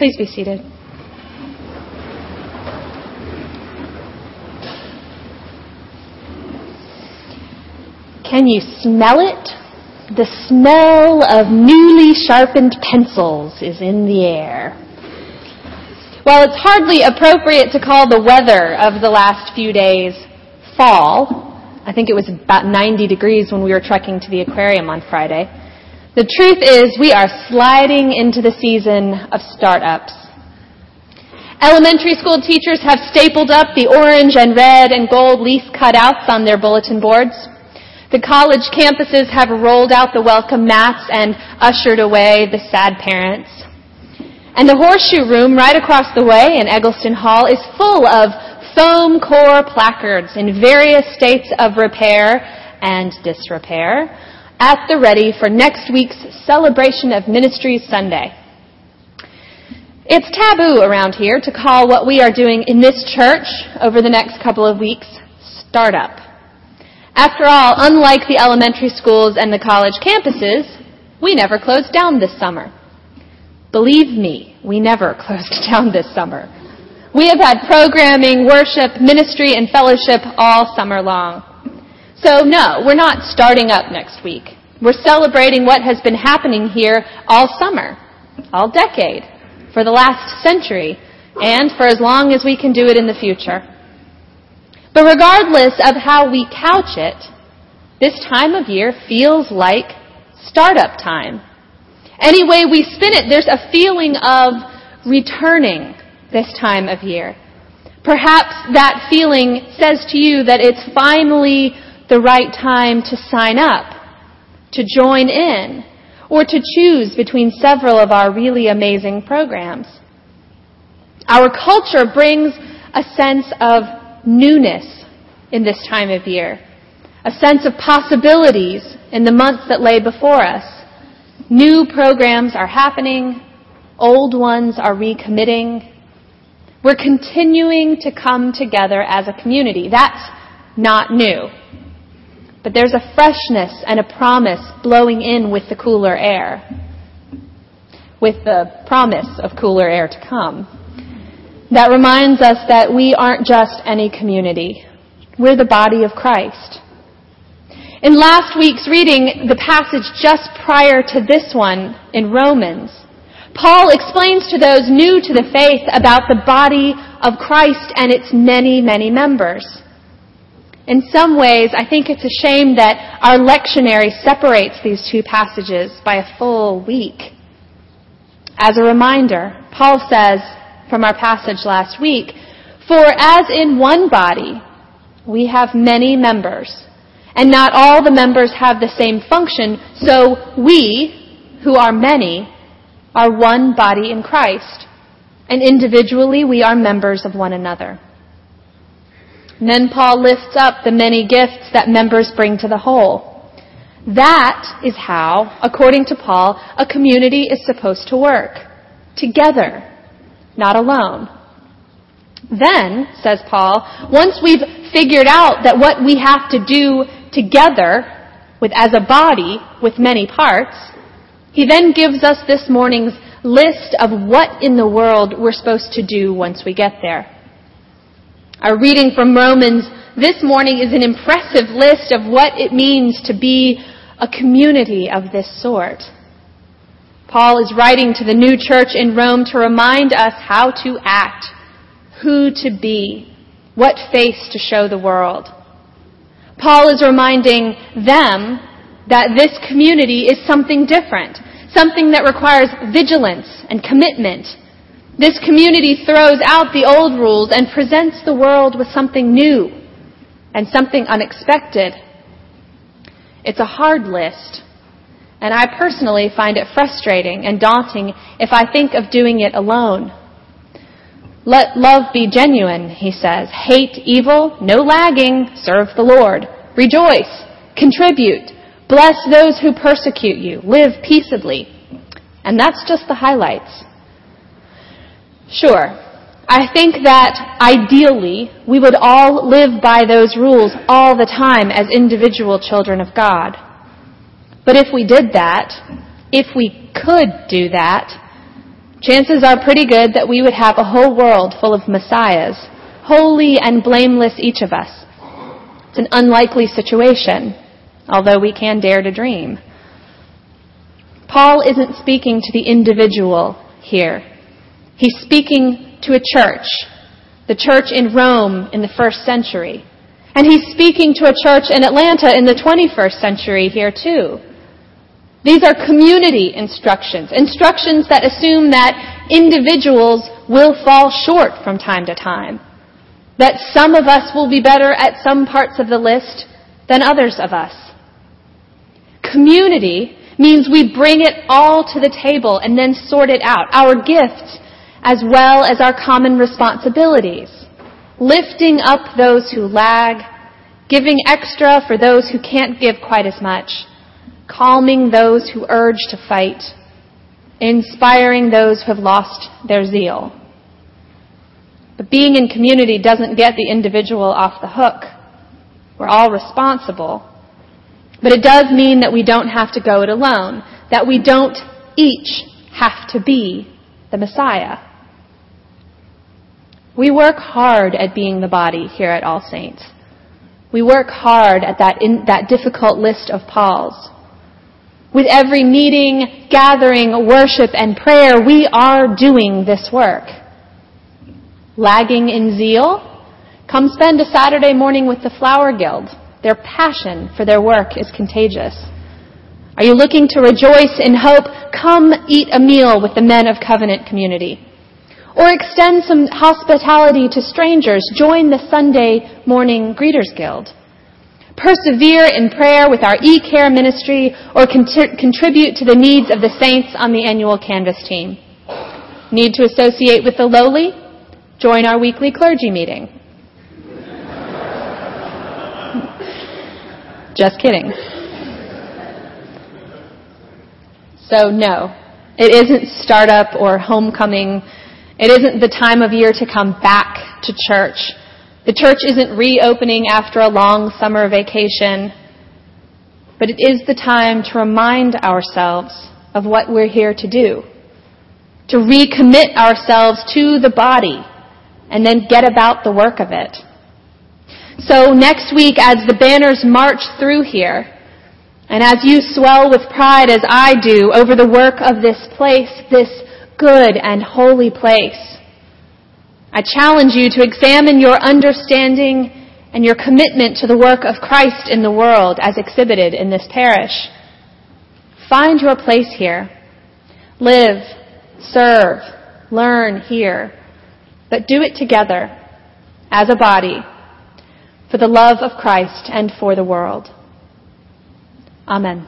Please be seated. Can you smell it? The smell of newly sharpened pencils is in the air. While it's hardly appropriate to call the weather of the last few days fall, I think it was about 90 degrees when we were trekking to the aquarium on Friday. The truth is we are sliding into the season of startups. Elementary school teachers have stapled up the orange and red and gold leaf cutouts on their bulletin boards. The college campuses have rolled out the welcome mats and ushered away the sad parents. And the horseshoe room right across the way in Eggleston Hall is full of foam core placards in various states of repair and disrepair at the ready for next week's celebration of Ministries Sunday. It's taboo around here to call what we are doing in this church over the next couple of weeks startup. After all, unlike the elementary schools and the college campuses, we never closed down this summer. Believe me, we never closed down this summer. We have had programming, worship, ministry, and fellowship all summer long. So no, we're not starting up next week. We're celebrating what has been happening here all summer, all decade, for the last century, and for as long as we can do it in the future. But regardless of how we couch it, this time of year feels like startup time. Any way we spin it, there's a feeling of returning this time of year. Perhaps that feeling says to you that it's finally the right time to sign up, to join in, or to choose between several of our really amazing programs. Our culture brings a sense of newness in this time of year, a sense of possibilities in the months that lay before us. New programs are happening, old ones are recommitting. We're continuing to come together as a community. That's not new. But there's a freshness and a promise blowing in with the cooler air, with the promise of cooler air to come that reminds us that we aren't just any community. We're the body of Christ. In last week's reading, the passage just prior to this one in Romans, Paul explains to those new to the faith about the body of Christ and its many, many members. In some ways, I think it's a shame that our lectionary separates these two passages by a full week. As a reminder, Paul says, from our passage last week. For as in one body, we have many members, and not all the members have the same function, so we, who are many, are one body in Christ, and individually we are members of one another. Then Paul lifts up the many gifts that members bring to the whole. That is how, according to Paul, a community is supposed to work. Together not alone. Then, says Paul, once we've figured out that what we have to do together with as a body with many parts, he then gives us this morning's list of what in the world we're supposed to do once we get there. Our reading from Romans this morning is an impressive list of what it means to be a community of this sort. Paul is writing to the new church in Rome to remind us how to act, who to be, what face to show the world. Paul is reminding them that this community is something different, something that requires vigilance and commitment. This community throws out the old rules and presents the world with something new and something unexpected. It's a hard list, and I personally find it frustrating and daunting if I think of doing it alone. Let love be genuine, he says. Hate evil, no lagging, serve the Lord. Rejoice, contribute, bless those who persecute you, live peaceably. And that's just the highlights. Sure, I think that ideally we would all live by those rules all the time as individual children of God. But if we did that, if we could do that, chances are pretty good that we would have a whole world full of messiahs, holy and blameless each of us. It's an unlikely situation, although we can dare to dream. Paul isn't speaking to the individual here. He's speaking to a church, the church in Rome in the first century. And he's speaking to a church in Atlanta in the 21st century here too. These are community instructions, instructions that assume that individuals will fall short from time to time, that some of us will be better at some parts of the list than others of us. Community means we bring it all to the table and then sort it out, our gifts as well as our common responsibilities, lifting up those who lag, giving extra for those who can't give quite as much, calming those who urge to fight, inspiring those who have lost their zeal. But being in community doesn't get the individual off the hook. We're all responsible. But it does mean that we don't have to go it alone, that we don't each have to be the Messiah. We work hard at being the body here at All Saints. We work hard at that, in, that difficult list of Paul's. With every meeting, gathering, worship, and prayer, we are doing this work. Lagging in zeal? Come spend a Saturday morning with the Flower Guild. Their passion for their work is contagious. Are you looking to rejoice in hope? Come eat a meal with the men of covenant community. Or extend some hospitality to strangers. Join the Sunday morning greeters guild persevere in prayer with our e-care ministry, or contribute to the needs of the saints on the annual Canvass team. Need to associate with the lowly? Join our weekly clergy meeting. Just kidding. So no, it isn't startup or homecoming. It isn't the time of year to come back to church. The church isn't reopening after a long summer vacation, but it is the time to remind ourselves of what we're here to do. To recommit ourselves to the body and then get about the work of it. So next week as the banners march through here, and as you swell with pride as I do over the work of this place, this good and holy place, I challenge you to examine your understanding and your commitment to the work of Christ in the world as exhibited in this parish. Find your place here. Live, serve, learn here, but do it together as a body for the love of Christ and for the world. Amen.